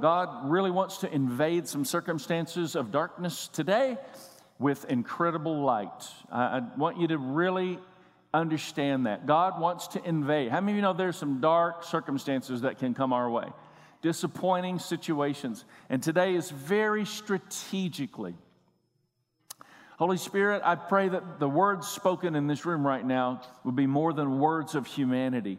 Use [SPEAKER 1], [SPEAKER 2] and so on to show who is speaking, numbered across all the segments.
[SPEAKER 1] God really wants to invade some circumstances of darkness today with incredible light. I, want you to really understand that. God wants to invade. How many of you know there's some dark circumstances that can come our way? Disappointing situations. And today is very strategically. Holy Spirit, I pray that the words spoken in this room right now will be more than words of humanity.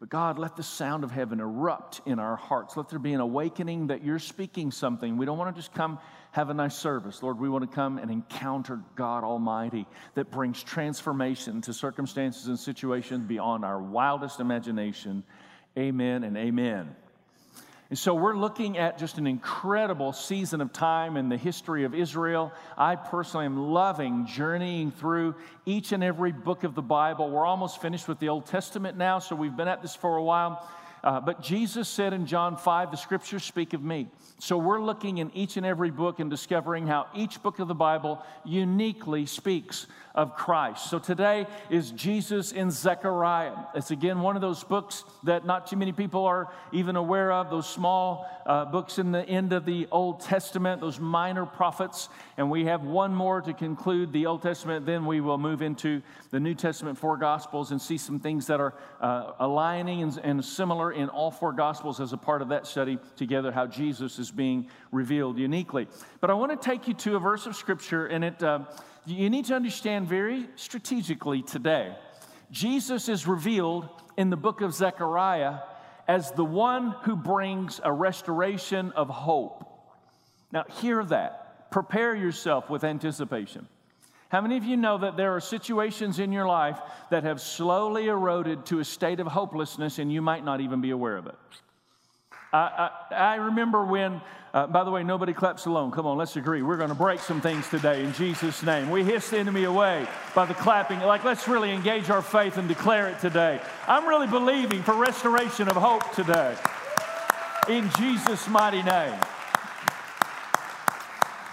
[SPEAKER 1] But God, let the sound of heaven erupt in our hearts. Let there be an awakening that you're speaking something. We don't want to just come have a nice service. Lord, we want to come and encounter God Almighty that brings transformation to circumstances and situations beyond our wildest imagination. Amen and amen. And so we're looking at just an incredible season of time in the history of Israel. I personally am loving journeying through each and every book of the Bible. We're almost finished with the Old Testament now, so we've been at this for a while. Uh, but Jesus said in John 5, the scriptures speak of me. So we're looking in each and every book and discovering how each book of the Bible uniquely speaks of Christ. So today is Jesus in Zechariah. It's again one of those books that not too many people are even aware of, those small uh, books in the end of the Old Testament, those minor prophets. And we have one more to conclude the Old Testament. Then we will move into the New Testament four Gospels and see some things that are uh, aligning and, and similar in all four Gospels as a part of that study together, how Jesus is being revealed uniquely. But I want to take you to a verse of Scripture, and it. Uh, you need to understand very strategically today Jesus is revealed in the book of Zechariah as the one who brings a restoration of hope. Now, hear that. Prepare yourself with anticipation. How many of you know that there are situations in your life that have slowly eroded to a state of hopelessness and you might not even be aware of it? I, I, I remember when, uh, by the way, nobody claps alone. Come on, let's agree. We're going to break some things today in Jesus' name. We hiss the enemy away by the clapping. Like, let's really engage our faith and declare it today. I'm really believing for restoration of hope today in Jesus' mighty name.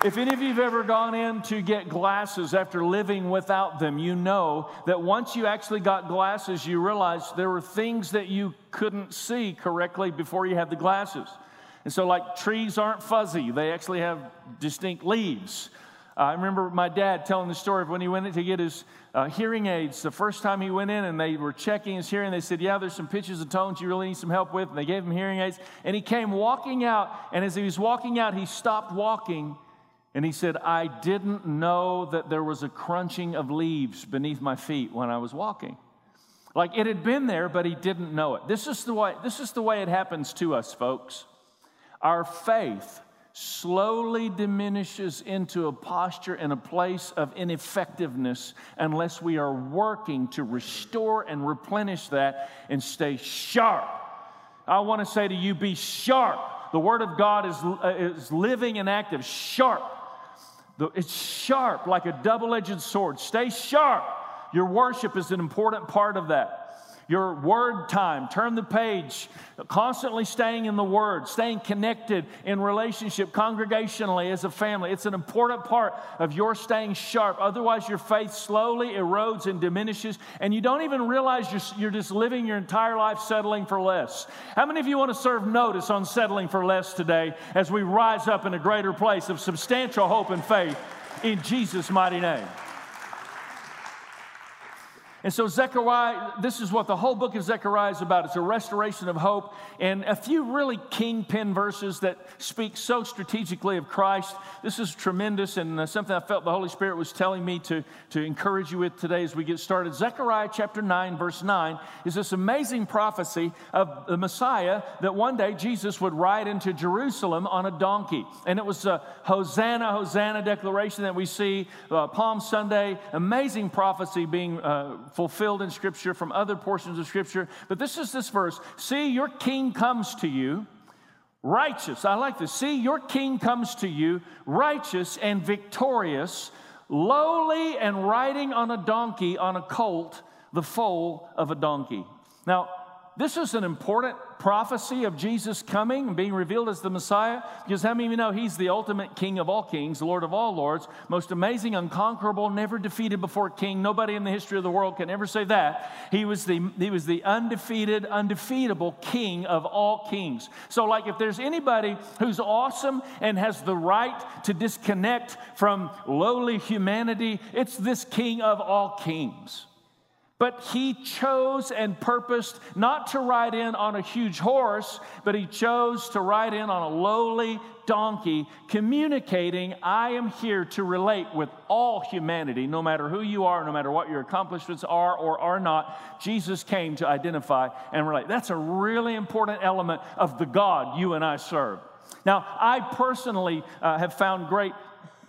[SPEAKER 1] If any of you have ever gone in to get glasses after living without them, you know that once you actually got glasses, you realized there were things that you couldn't see correctly before you had the glasses. And so, like trees aren't fuzzy, they actually have distinct leaves. Uh, I remember my dad telling the story of when he went in to get his uh, hearing aids. The first time he went in and they were checking his hearing, they said, Yeah, there's some pitches and tones you really need some help with. And they gave him hearing aids. And he came walking out, and as he was walking out, he stopped walking and he said, I didn't know that there was a crunching of leaves beneath my feet when I was walking. Like it had been there, but he didn't know it. This is the way, this is the way it happens to us, folks. Our faith slowly diminishes into a posture and a place of ineffectiveness unless we are working to restore and replenish that and stay sharp. I want to say to you, be sharp. The Word of God is, is living and active, sharp it's sharp like a double edged sword. Stay sharp. Your worship is an important part of that. Your word time, turn the page, constantly staying in the word, staying connected in relationship congregationally as a family. It's an important part of your staying sharp. Otherwise, your faith slowly erodes and diminishes, and you don't even realize you're, you're just living your entire life settling for less. How many of you want to serve notice on settling for less today as we rise up in a greater place of substantial hope and faith in Jesus' mighty name? And so, Zechariah, this is what the whole book of Zechariah is about. It's a restoration of hope and a few really kingpin verses that speak so strategically of Christ. This is tremendous and uh, something I felt the Holy Spirit was telling me to, to encourage you with today as we get started. Zechariah chapter 9, verse 9 is this amazing prophecy of the Messiah that one day Jesus would ride into Jerusalem on a donkey. And it was a Hosanna, Hosanna declaration that we see uh, Palm Sunday. Amazing prophecy being. Uh, fulfilled in Scripture from other portions of Scripture. But this is this verse See, your king comes to you righteous. I like this. See, your king comes to you righteous and victorious, lowly and riding on a donkey, on a colt, the foal of a donkey. Now, this is an important prophecy of Jesus coming and being revealed as the Messiah because how many of you know he's the ultimate king of all kings, Lord of all lords, most amazing, unconquerable, never defeated before king. Nobody in the history of the world can ever say that. He was the, he was the undefeated, undefeatable king of all kings. So, like, if there's anybody who's awesome and has the right to disconnect from lowly humanity, it's this king of all kings. But he chose and purposed not to ride in on a huge horse, but he chose to ride in on a lowly donkey, communicating, I am here to relate with all humanity, no matter who you are, no matter what your accomplishments are or are not. Jesus came to identify and relate. That's a really important element of the God you and I serve. Now, I personally uh, have found great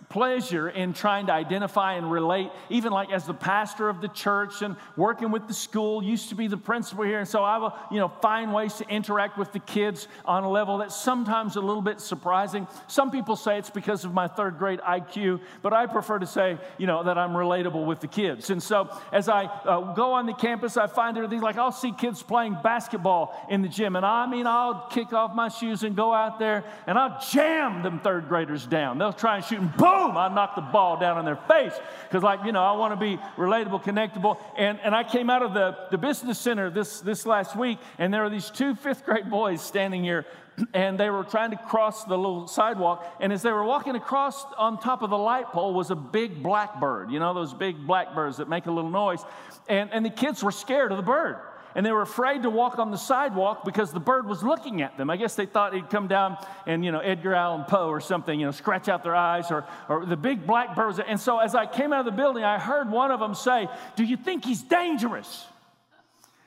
[SPEAKER 1] pleasure in trying to identify and relate, even like as the pastor of the church and working with the school, used to be the principal here. And so I will, you know, find ways to interact with the kids on a level that's sometimes a little bit surprising. Some people say it's because of my third grade IQ, but I prefer to say, you know, that I'm relatable with the kids. And so as I uh, go on the campus, I find things like I'll see kids playing basketball in the gym. And I mean, I'll kick off my shoes and go out there and I'll jam them third graders down. They'll try and shoot and boom! Boom, I knocked the ball down on their face. Because, like, you know, I want to be relatable, connectable. And, and I came out of the, the business center this, this last week, and there were these two fifth grade boys standing here and they were trying to cross the little sidewalk. And as they were walking across, on top of the light pole was a big blackbird, you know, those big blackbirds that make a little noise. And, and the kids were scared of the bird and they were afraid to walk on the sidewalk because the bird was looking at them. I guess they thought he'd come down and, you know, Edgar Allan Poe or something, you know, scratch out their eyes or, or the big black birds. And so as I came out of the building, I heard one of them say, Do you think he's dangerous?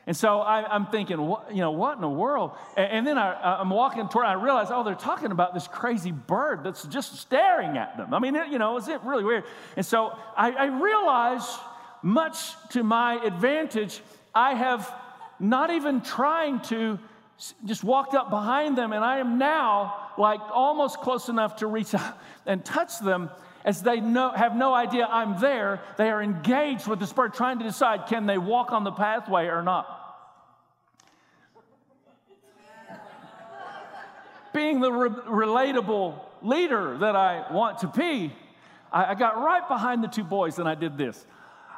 [SPEAKER 1] And so I, am thinking, what, you know, what in the world? And, and then I, am walking toward, I realize, oh, they're talking about this crazy bird that's just staring at them. I mean, it, you know, is it really weird? And so I, I realize, much to my advantage, I have not even trying to, just walked up behind them, and I am now like almost close enough to reach out and touch them as they know, have no idea I'm there. They are engaged with the Spirit, trying to decide can they walk on the pathway or not. Being the re- relatable leader that I want to be, I, I got right behind the two boys and I did this.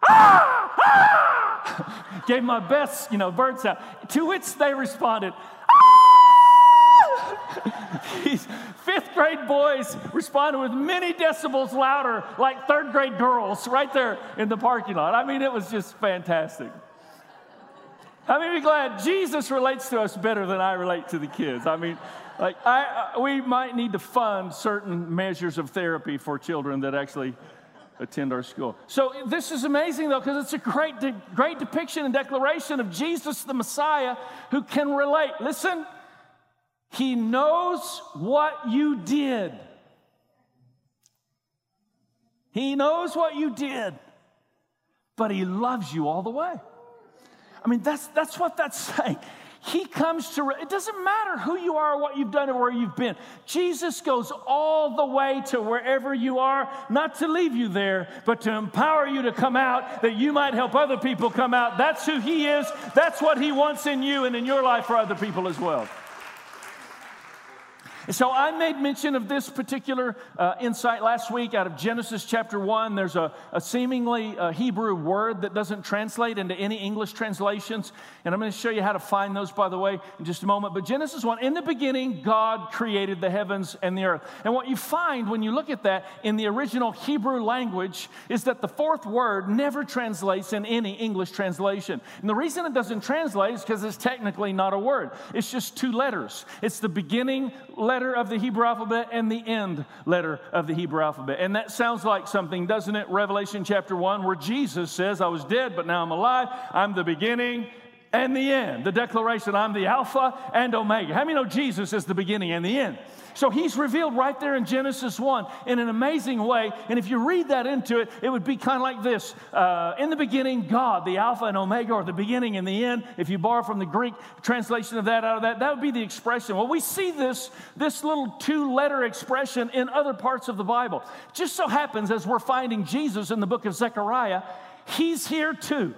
[SPEAKER 1] Ah! Ah! Gave my best, you know, bird sound. To which they responded, ah! These fifth grade boys responded with many decibels louder, like third grade girls, right there in the parking lot. I mean, it was just fantastic. How many you glad Jesus relates to us better than I relate to the kids? I mean, like I, we might need to fund certain measures of therapy for children that actually attend our school. So this is amazing though, because it's a great, de- great depiction and declaration of Jesus the Messiah who can relate. Listen, he knows what you did. He knows what you did, but he loves you all the way. I mean, that's, that's what that's saying. He comes to, it doesn't matter who you are or what you've done or where you've been. Jesus goes all the way to wherever you are, not to leave you there, but to empower you to come out that you might help other people come out. That's who He is. That's what He wants in you and in your life for other people as well. So I made mention of this particular uh, insight last week out of Genesis chapter 1. There's a, a seemingly uh, Hebrew word that doesn't translate into any English translations. And I'm going to show you how to find those, by the way, in just a moment. But Genesis 1, in the beginning, God created the heavens and the earth. And what you find when you look at that in the original Hebrew language is that the fourth word never translates in any English translation. And the reason it doesn't translate is because it's technically not a word, it's just two letters. It's the beginning letter letter of the Hebrew alphabet and the end letter of the Hebrew alphabet. And that sounds like something, doesn't it? Revelation chapter 1, where Jesus says, I was dead, but now I'm alive. I'm the beginning and the end. The declaration, I'm the Alpha and Omega. How many know Jesus is the beginning and the end? So he's revealed right there in Genesis 1 in an amazing way. And if you read that into it, it would be kind of like this uh, In the beginning, God, the Alpha and Omega, or the beginning and the end. If you borrow from the Greek translation of that out of that, that would be the expression. Well, we see this, this little two letter expression in other parts of the Bible. Just so happens, as we're finding Jesus in the book of Zechariah, he's here too.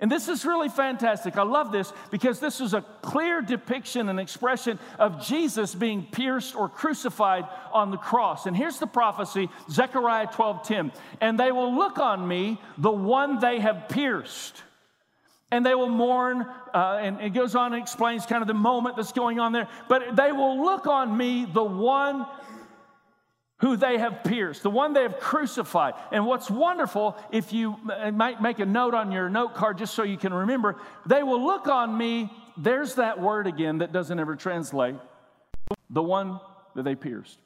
[SPEAKER 1] And this is really fantastic. I love this because this is a clear depiction and expression of Jesus being pierced or crucified on the cross. And here's the prophecy, Zechariah 12:10. And they will look on me, the one they have pierced. And they will mourn, uh, and it goes on and explains kind of the moment that's going on there. But they will look on me, the one who they have pierced, the one they have crucified. And what's wonderful, if you might make a note on your note card just so you can remember, they will look on me. There's that word again that doesn't ever translate the one that they pierced.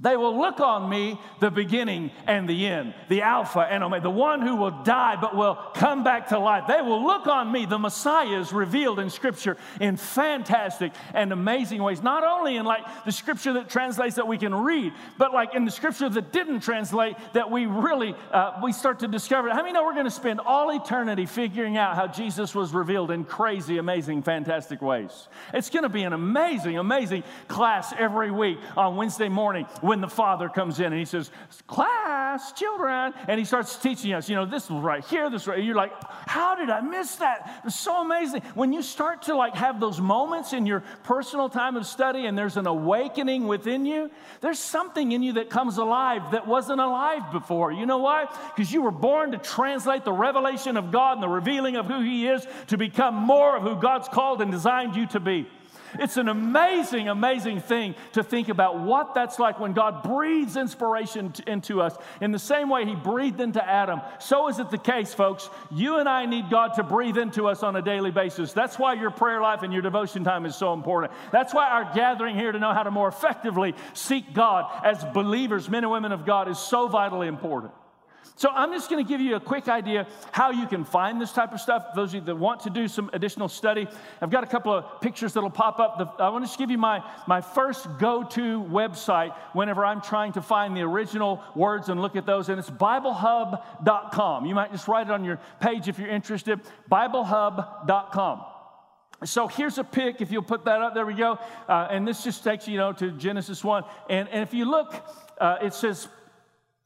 [SPEAKER 1] They will look on me, the beginning and the end, the Alpha and Omega, the one who will die but will come back to life. They will look on me. The Messiah is revealed in Scripture in fantastic and amazing ways. Not only in like the Scripture that translates that we can read, but like in the Scripture that didn't translate that we really uh, we start to discover. How many know we're going to spend all eternity figuring out how Jesus was revealed in crazy, amazing, fantastic ways? It's going to be an amazing, amazing class every week on Wednesday morning when the father comes in and he says, Class, children, and he starts teaching us, you know, this was right here, this right. You're like, how did I miss that? It's so amazing. When you start to like have those moments in your personal time of study and there's an awakening within you, there's something in you that comes alive that wasn't alive before. You know why? Because you were born to translate the revelation of God and the revealing of who He is to become more of who God's called and designed you to be. It's an amazing, amazing thing to think about what that's like when God breathes inspiration into us. In the same way He breathed into Adam, so is it the case, folks. You and I need God to breathe into us on a daily basis. That's why your prayer life and your devotion time is so important. That's why our gathering here to know how to more effectively seek God as believers, men and women of God, is so vitally important. So I'm just going to give you a quick idea how you can find this type of stuff. Those of you that want to do some additional study, I've got a couple of pictures that'll pop up. I want to just give you my, my first go-to website whenever I'm trying to find the original words and look at those, and it's BibleHub.com. You might just write it on your page if you're interested. BibleHub.com. So here's a pic, if you'll put that up, there we go. Uh, and this just takes you know to Genesis 1. And, and if you look, uh, it says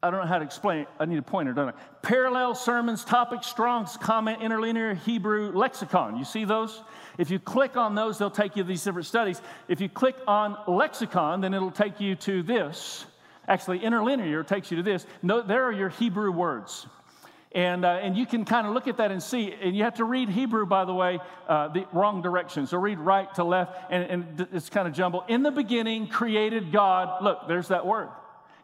[SPEAKER 1] I don't know how to explain it. I need a pointer, don't I? Parallel sermons, topic, Strong's comment, interlinear Hebrew lexicon. You see those? If you click on those, they'll take you to these different studies. If you click on lexicon, then it'll take you to this. Actually, interlinear takes you to this. No, there are your Hebrew words. And, uh, and you can kind of look at that and see. And you have to read Hebrew, by the way, uh, the wrong direction. So read right to left, and, and it's kind of jumbled. In the beginning, created God. Look, there's that word.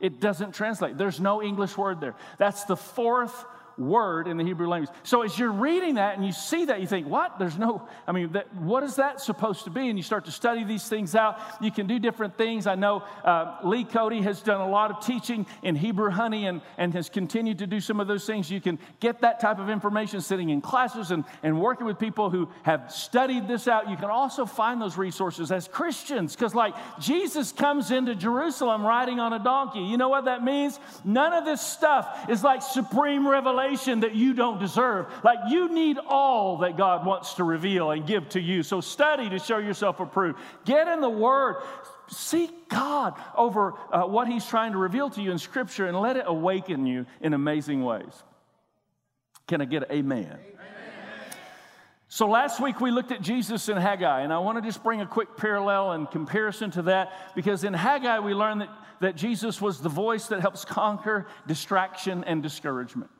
[SPEAKER 1] It doesn't translate. There's no English word there. That's the fourth word in the Hebrew language. So as you're reading that and you see that, you think, what? There's no, I mean, that, what is that supposed to be? And you start to study these things out. You can do different things. I know uh, Lee Cody has done a lot of teaching in Hebrew honey and, and has continued to do some of those things. You can get that type of information sitting in classes and, and working with people who have studied this out. You can also find those resources as Christians because, like, Jesus comes into Jerusalem riding on a donkey. You know what that means? None of this stuff is like supreme revelation that you don't deserve. Like you need all that God wants to reveal and give to you. So study to show yourself approved. Get in the Word. Seek God over uh, what He's trying to reveal to you in Scripture and let it awaken you in amazing ways. Can I get an amen? amen? So last week we looked at Jesus in Haggai, and I want to just bring a quick parallel and comparison to that because in Haggai we learned that, that Jesus was the voice that helps conquer distraction and discouragement.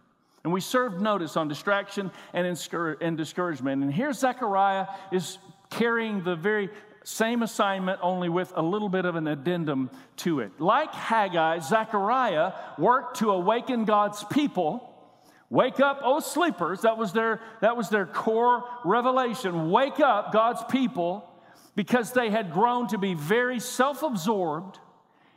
[SPEAKER 1] And we served notice on distraction and, and discouragement. And here Zechariah is carrying the very same assignment, only with a little bit of an addendum to it. Like Haggai, Zechariah worked to awaken God's people. Wake up, oh sleepers. That was their, that was their core revelation. Wake up, God's people, because they had grown to be very self absorbed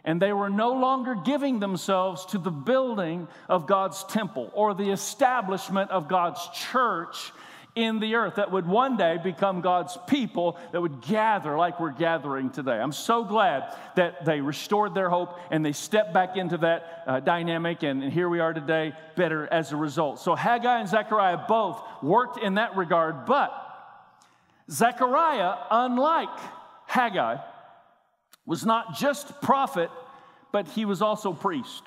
[SPEAKER 1] and they were no longer giving themselves to the building of God's temple or the establishment of God's church in the earth that would one day become God's people that would gather like we're gathering today. I'm so glad that they restored their hope and they stepped back into that uh, dynamic, and, and here we are today, better as a result. So Haggai and Zechariah both worked in that regard, but Zechariah, unlike Haggai, was not just prophet, but he was also priest.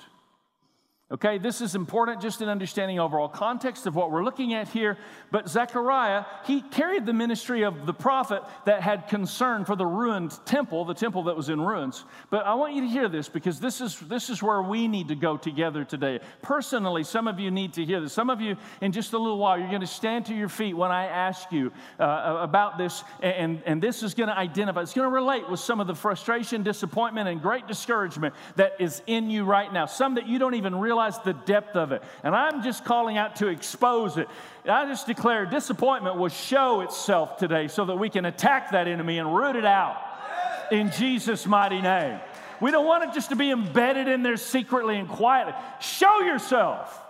[SPEAKER 1] Okay, this is important just in understanding overall context of what we're looking at here. But Zechariah, he carried the ministry of the prophet that had concern for the ruined temple, the temple that was in ruins. But I want you to hear this because this is, this is where we need to go together today. Personally, some of you need to hear this. Some of you, in just a little while, you're going to stand to your feet when I ask you uh, about this, and, and this is going to identify, it's going to relate with some of the frustration, disappointment, and great discouragement that is in you right now. Some that you don't even realize realize the depth of it. And I'm just calling out to expose it. I just declare disappointment will show itself today so that we can attack that enemy and root it out in Jesus' mighty name. We don't want it just to be embedded in there secretly and quietly. Show yourself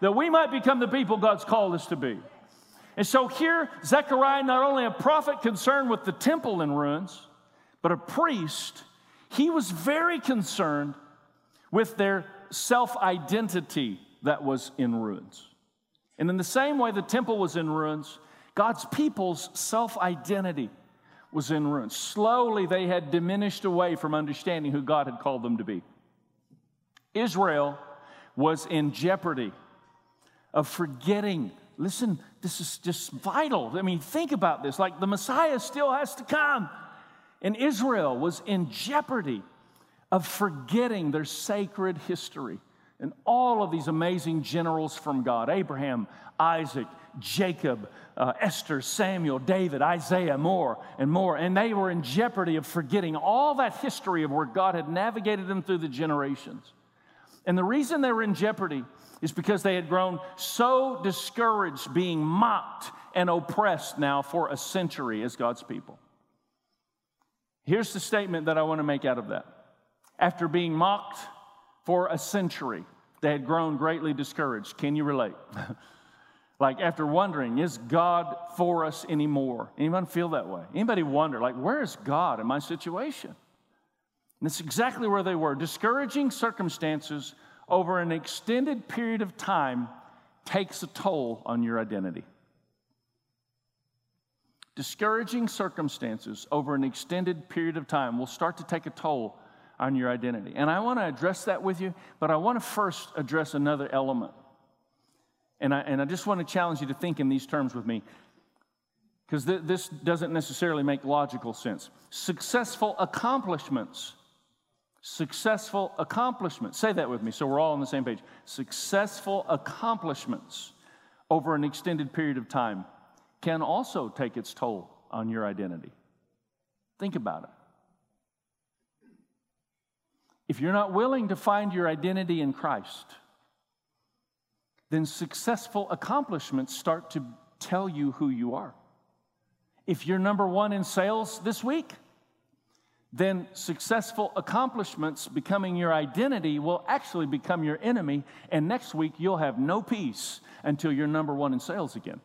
[SPEAKER 1] that we might become the people God's called us to be. And so here, Zechariah, not only a prophet concerned with the temple in ruins, but a priest, he was very concerned with their self identity that was in ruins. And in the same way the temple was in ruins, God's people's self identity was in ruins. Slowly they had diminished away from understanding who God had called them to be. Israel was in jeopardy of forgetting. Listen, this is just vital. I mean, think about this. Like the Messiah still has to come. And Israel was in jeopardy of forgetting their sacred history and all of these amazing generals from God Abraham, Isaac, Jacob, uh, Esther, Samuel, David, Isaiah, more and more. And they were in jeopardy of forgetting all that history of where God had navigated them through the generations. And the reason they were in jeopardy is because they had grown so discouraged, being mocked and oppressed now for a century as God's people. Here's the statement that I want to make out of that. After being mocked for a century, they had grown greatly discouraged. Can you relate? like after wondering, is God for us anymore? Anyone feel that way? Anybody wonder, like, where is God in my situation? And that's exactly where they were. Discouraging circumstances over an extended period of time takes a toll on your identity. Discouraging circumstances over an extended period of time will start to take a toll on your identity. And I want to address that with you, but I want to first address another element. And I, and I just want to challenge you to think in these terms with me, because th- this doesn't necessarily make logical sense. Successful accomplishments. Successful accomplishments. Say that with me so we're all on the same page. Successful accomplishments over an extended period of time can also take its toll on your identity. Think about it. If you're not willing to find your identity in Christ, then successful accomplishments start to tell you who you are. If you're number one in sales this week, then successful accomplishments becoming your identity will actually become your enemy, and next week you'll have no peace until you're number one in sales again.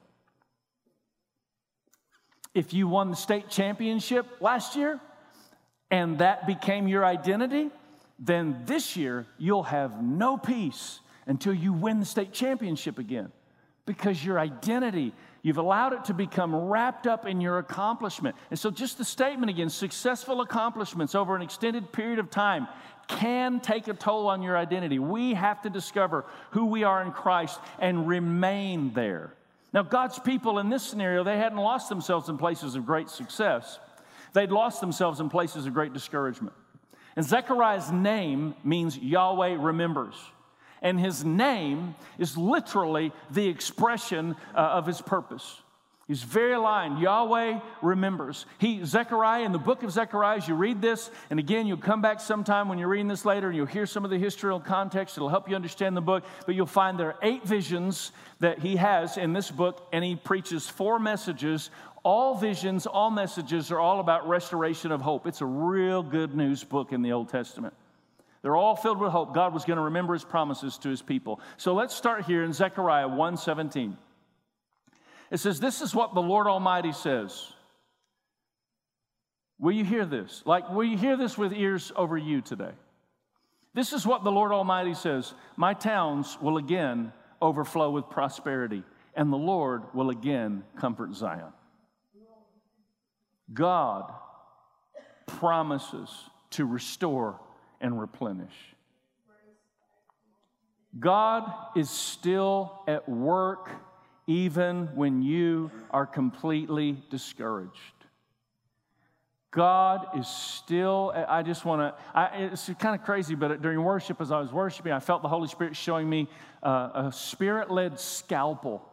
[SPEAKER 1] If you won the state championship last year and that became your identity, then this year you'll have no peace until you win the state championship again because your identity, you've allowed it to become wrapped up in your accomplishment. And so, just the statement again successful accomplishments over an extended period of time can take a toll on your identity. We have to discover who we are in Christ and remain there. Now, God's people in this scenario, they hadn't lost themselves in places of great success. They'd lost themselves in places of great discouragement. And Zechariah's name means Yahweh remembers. And his name is literally the expression uh, of his purpose. He's very aligned. Yahweh remembers. He, Zechariah, in the book of Zechariah, as you read this, and again, you'll come back sometime when you're reading this later and you'll hear some of the historical context. It'll help you understand the book. But you'll find there are eight visions that he has in this book, and he preaches four messages all visions, all messages are all about restoration of hope. It's a real good news book in the Old Testament. They're all filled with hope. God was going to remember his promises to his people. So let's start here in Zechariah 1:17. It says, This is what the Lord Almighty says. Will you hear this? Like, will you hear this with ears over you today? This is what the Lord Almighty says My towns will again overflow with prosperity, and the Lord will again comfort Zion. God promises to restore and replenish. God is still at work even when you are completely discouraged. God is still, I just want to, it's kind of crazy, but during worship, as I was worshiping, I felt the Holy Spirit showing me uh, a spirit led scalpel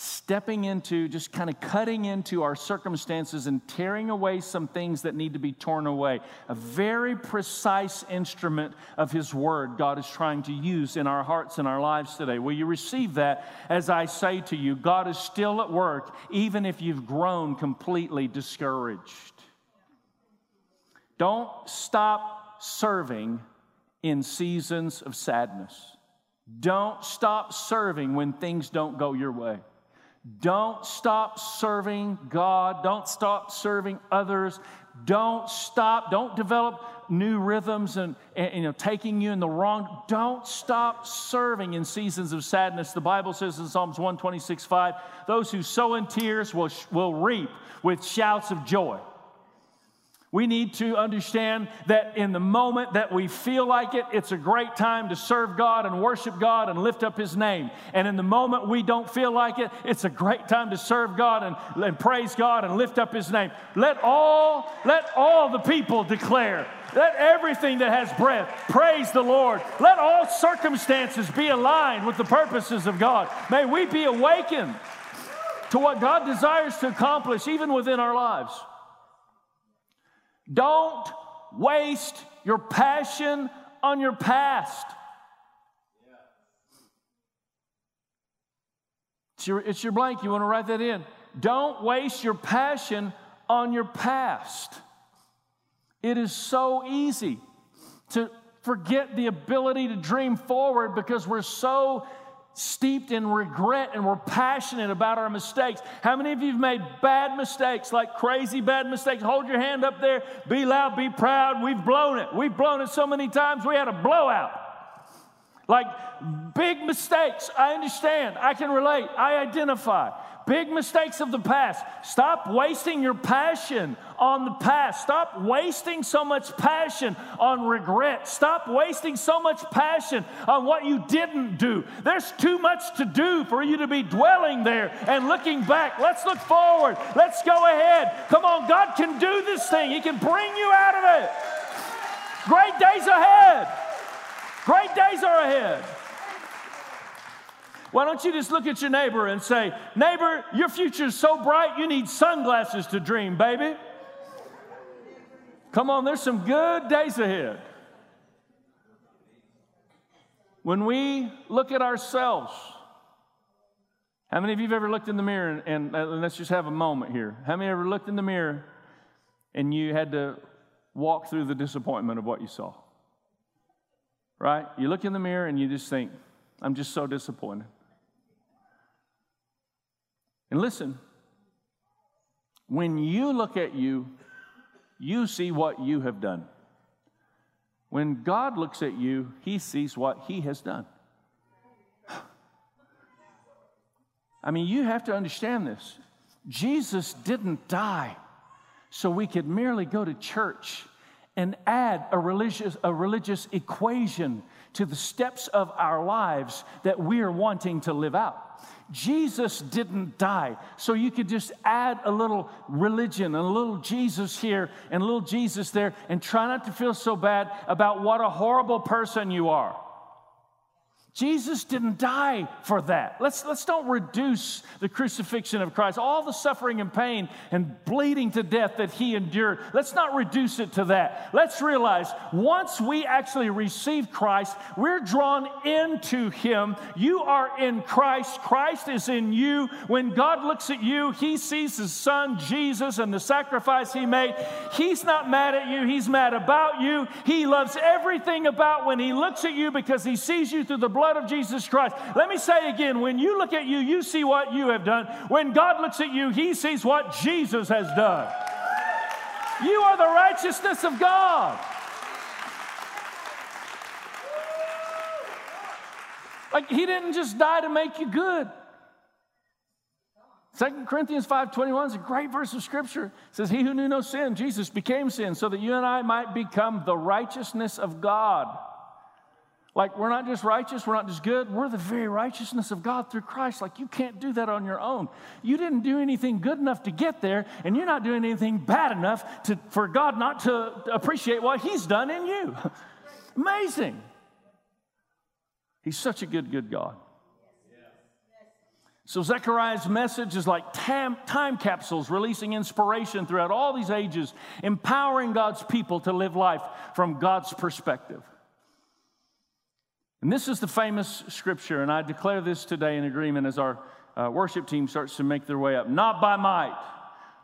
[SPEAKER 1] stepping into, just kind of cutting into our circumstances and tearing away some things that need to be torn away. A very precise instrument of His Word God is trying to use in our hearts and our lives today. Will you receive that as I say to you, God is still at work, even if you've grown completely discouraged? Don't stop serving in seasons of sadness. Don't stop serving when things don't go your way. Don't stop serving God. Don't stop serving others. Don't stop. Don't develop new rhythms and, and, you know taking you in the wrong. Don't stop serving in seasons of sadness. The Bible says in Psalms 126, 5, those who sow in tears will, will reap with shouts of joy. We need to understand that in the moment that we feel like it, it's a great time to serve God and worship God and lift up His name. And in the moment we don't feel like it, it's a great time to serve God and, and praise God and lift up His name. Let all, let all the people declare. Let everything that has breath praise the Lord. Let all circumstances be aligned with the purposes of God. May we be awakened to what God desires to accomplish even within our lives. Don't waste your passion on your past. It's your, it's your blank. You want to write that in. Don't waste your passion on your past. It is so easy to forget the ability to dream forward because we're so steeped in regret and we're passionate about our mistakes. How many of you have made bad mistakes, like crazy bad mistakes? Hold your hand up there, be loud, be proud. We've blown it. We've blown it so many times, we had a blowout. Like big mistakes, I understand, I can relate, I identify. Big mistakes of the past. Stop wasting your passion on the past. Stop wasting so much passion on regret. Stop wasting so much passion on what you didn't do. There's too much to do for you to be dwelling there and looking back. Let's look forward. Let's go ahead. Come on, God can do this thing, He can bring you out of it. Great days ahead. Great days are ahead. Why don't you just look at your neighbor and say, Neighbor, your future is so bright, you need sunglasses to dream, baby. Come on, there's some good days ahead. When we look at ourselves, how many of you have ever looked in the mirror and, and, uh, let's just have a moment here? How many ever looked in the mirror and you had to walk through the disappointment of what you saw? Right? You look in the mirror and you just think, I'm just so disappointed. And listen, when you look at you, you see what you have done. When God looks at you, he sees what he has done. I mean, you have to understand this. Jesus didn't die so we could merely go to church and add a religious, a religious equation to the steps of our lives that we are wanting to live out. Jesus didn't die. So you could just add a little religion a little Jesus here and a little Jesus there and try not to feel so bad about what a horrible person you are. Jesus didn't die for that. Let's, let's don't reduce the crucifixion of Christ, all the suffering and pain and bleeding to death that he endured. Let's not reduce it to that. Let's realize once we actually receive Christ, we're drawn into him. You are in Christ, Christ is in you. When God looks at you, he sees his son Jesus and the sacrifice he made. He's not mad at you, he's mad about you. He loves everything about when he looks at you because he sees you through the blood blood of Jesus Christ. Let me say again when you look at you, you see what you have done. When God looks at you, he sees what Jesus has done. You are the righteousness of God. Like he didn't just die to make you good. 2 Corinthians 5:21 is a great verse of scripture. It says, He who knew no sin, Jesus became sin, so that you and I might become the righteousness of God. Like, we're not just righteous, we're not just good, we're the very righteousness of God through Christ. Like, you can't do that on your own. You didn't do anything good enough to get there, and you're not doing anything bad enough to, for God not to appreciate what He's done in you. Amazing. He's such a good, good God. So, Zechariah's message is like tam, time capsules releasing inspiration throughout all these ages, empowering God's people to live life from God's perspective. And this is the famous scripture, and I declare this today in agreement as our uh, worship team starts to make their way up. Not by might,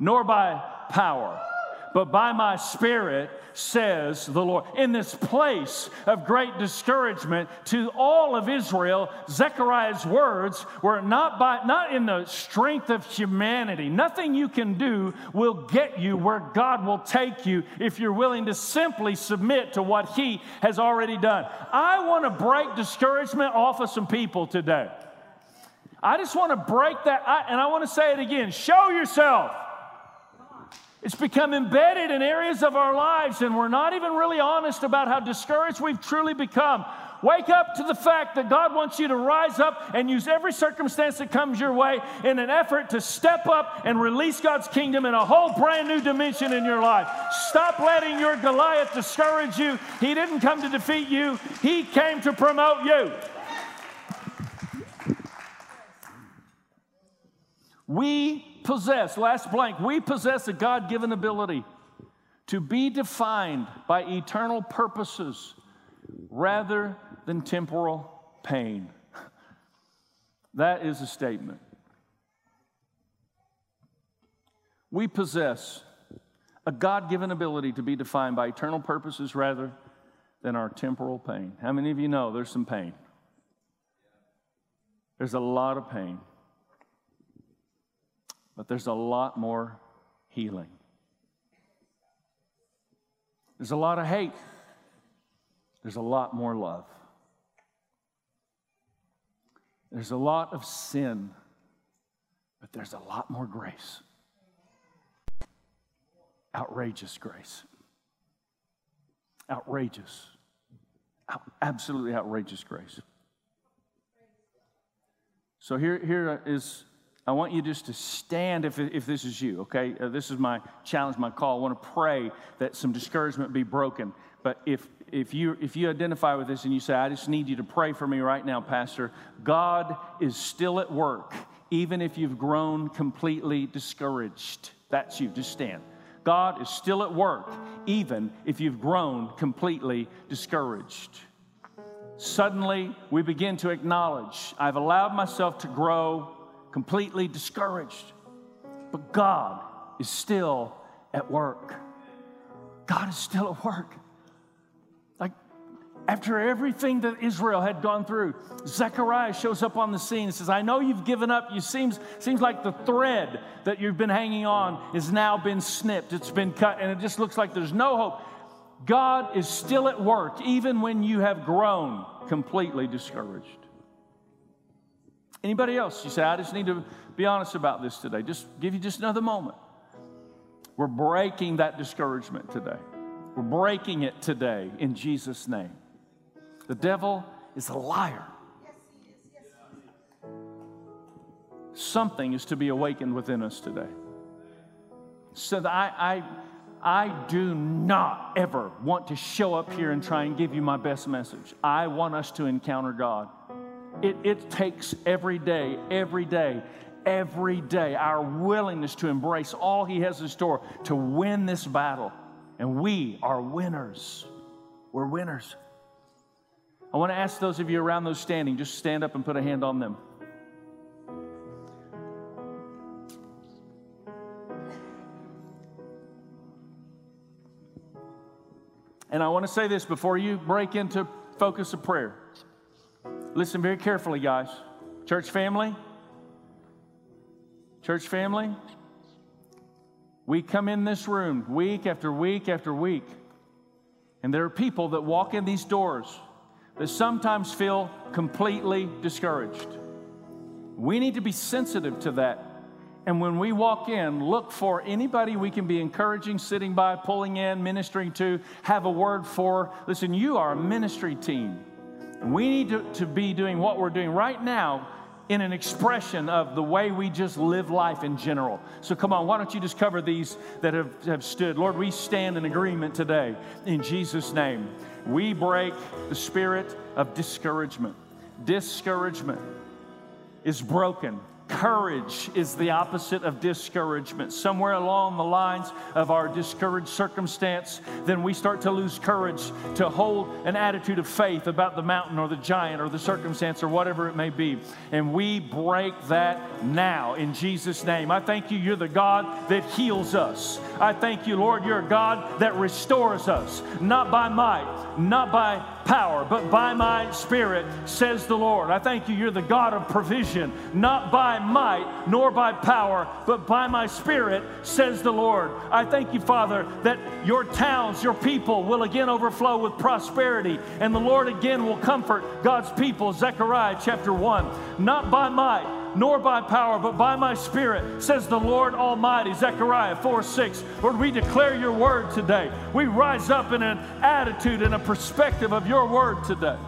[SPEAKER 1] nor by power but by my spirit, says the Lord. In this place of great discouragement to all of Israel, Zechariah's words were not by not in the strength of humanity. Nothing you can do will get you where God will take you if you're willing to simply submit to what he has already done. I want to break discouragement off of some people today. I just want to break that, and I want to say it again. Show yourself. It's become embedded in areas of our lives, and we're not even really honest about how discouraged we've truly become. Wake up to the fact that God wants you to rise up and use every circumstance that comes your way in an effort to step up and release God's kingdom in a whole brand new dimension in your life. Stop letting your Goliath discourage you. He didn't come to defeat you, He came to promote you. We possess, last blank, we possess a God given ability to be defined by eternal purposes rather than temporal pain. That is a statement. We possess a God given ability to be defined by eternal purposes rather than our temporal pain. How many of you know there's some pain? There's a lot of pain but there's a lot more healing. There's a lot of hate, there's a lot more love. There's a lot of sin, but there's a lot more grace. Outrageous grace. Outrageous. absolutely outrageous grace. So here, here is I want you just to stand if, if this is you, okay? Uh, this is my challenge, my call. I want to pray that some discouragement be broken. But if, if, you, if you identify with this and you say, I just need you to pray for me right now, Pastor, God is still at work, even if you've grown completely discouraged. That's you. Just stand. God is still at work, even if you've grown completely discouraged. Suddenly, we begin to acknowledge I've allowed myself to grow completely discouraged. But God is still at work. God is still at work. Like after everything that Israel had gone through, Zechariah shows up on the scene and says, I know you've given up. You seems, seems like the thread that you've been hanging on has now been snipped. It's been cut, and it just looks like there's no hope. God is still at work, even when you have grown completely discouraged. Anybody else? You say, I just need to be honest about this today. Just give you just another moment. We're breaking that discouragement today. We're breaking it today in Jesus' name. The devil is a liar. Something is to be awakened within us today. So that I, I, I do not ever want to show up here and try and give you my best message. I want us to encounter God. It, it takes every day, every day, every day our willingness to embrace all He has in store to win this battle. And we are winners. We're winners. I want to ask those of you around those standing, just stand up and put a hand on them. And I want to say this before you break into focus of prayer. Listen very carefully, guys. Church family, church family, we come in this room week after week after week, and there are people that walk in these doors that sometimes feel completely discouraged. We need to be sensitive to that. And when we walk in, look for anybody we can be encouraging, sitting by, pulling in, ministering to, have a word for. Listen, you are a ministry team. We need to, to be doing what we're doing right now in an expression of the way we just live life in general. So come on, why don't you just cover these that have, have stood? Lord, we stand in agreement today in Jesus' name. We break the spirit of discouragement. Discouragement is broken Courage is the opposite of discouragement. Somewhere along the lines of our discouraged circumstance, then we start to lose courage to hold an attitude of faith about the mountain or the giant or the circumstance or whatever it may be. And we break that now in Jesus' name. I thank you, you're the God that heals us. I thank you, Lord, you're a God that restores us, not by might, not by power, but by my spirit, says the Lord. I thank you, you're the God of provision, not by might nor by power, but by my spirit, says the Lord. I thank you, Father, that your towns, your people will again overflow with prosperity, and the Lord again will comfort God's people. Zechariah chapter 1. Not by might nor by power, but by my spirit, says the Lord Almighty. Zechariah 4 6. Lord, we declare your word today. We rise up in an attitude and a perspective of your word today.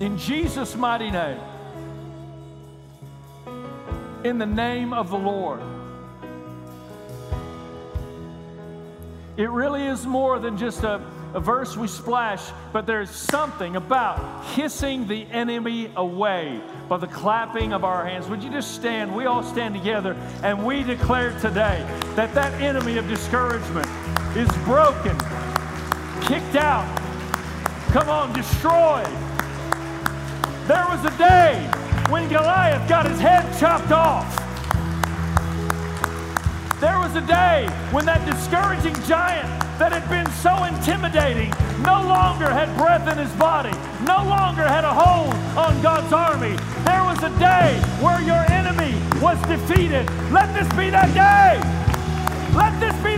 [SPEAKER 1] In Jesus' mighty name. In the name of the Lord. It really is more than just a a verse we splash, but there's something about kissing the enemy away by the clapping of our hands. Would you just stand? We all stand together and we declare today that that enemy of discouragement is broken, kicked out. Come on, destroyed. There was a day when Goliath got his head chopped off. There was a day when that discouraging giant that had been so intimidating no longer had breath in his body, no longer had a hold on God's army. There was a day where your enemy was defeated. Let this be that day. Let this be.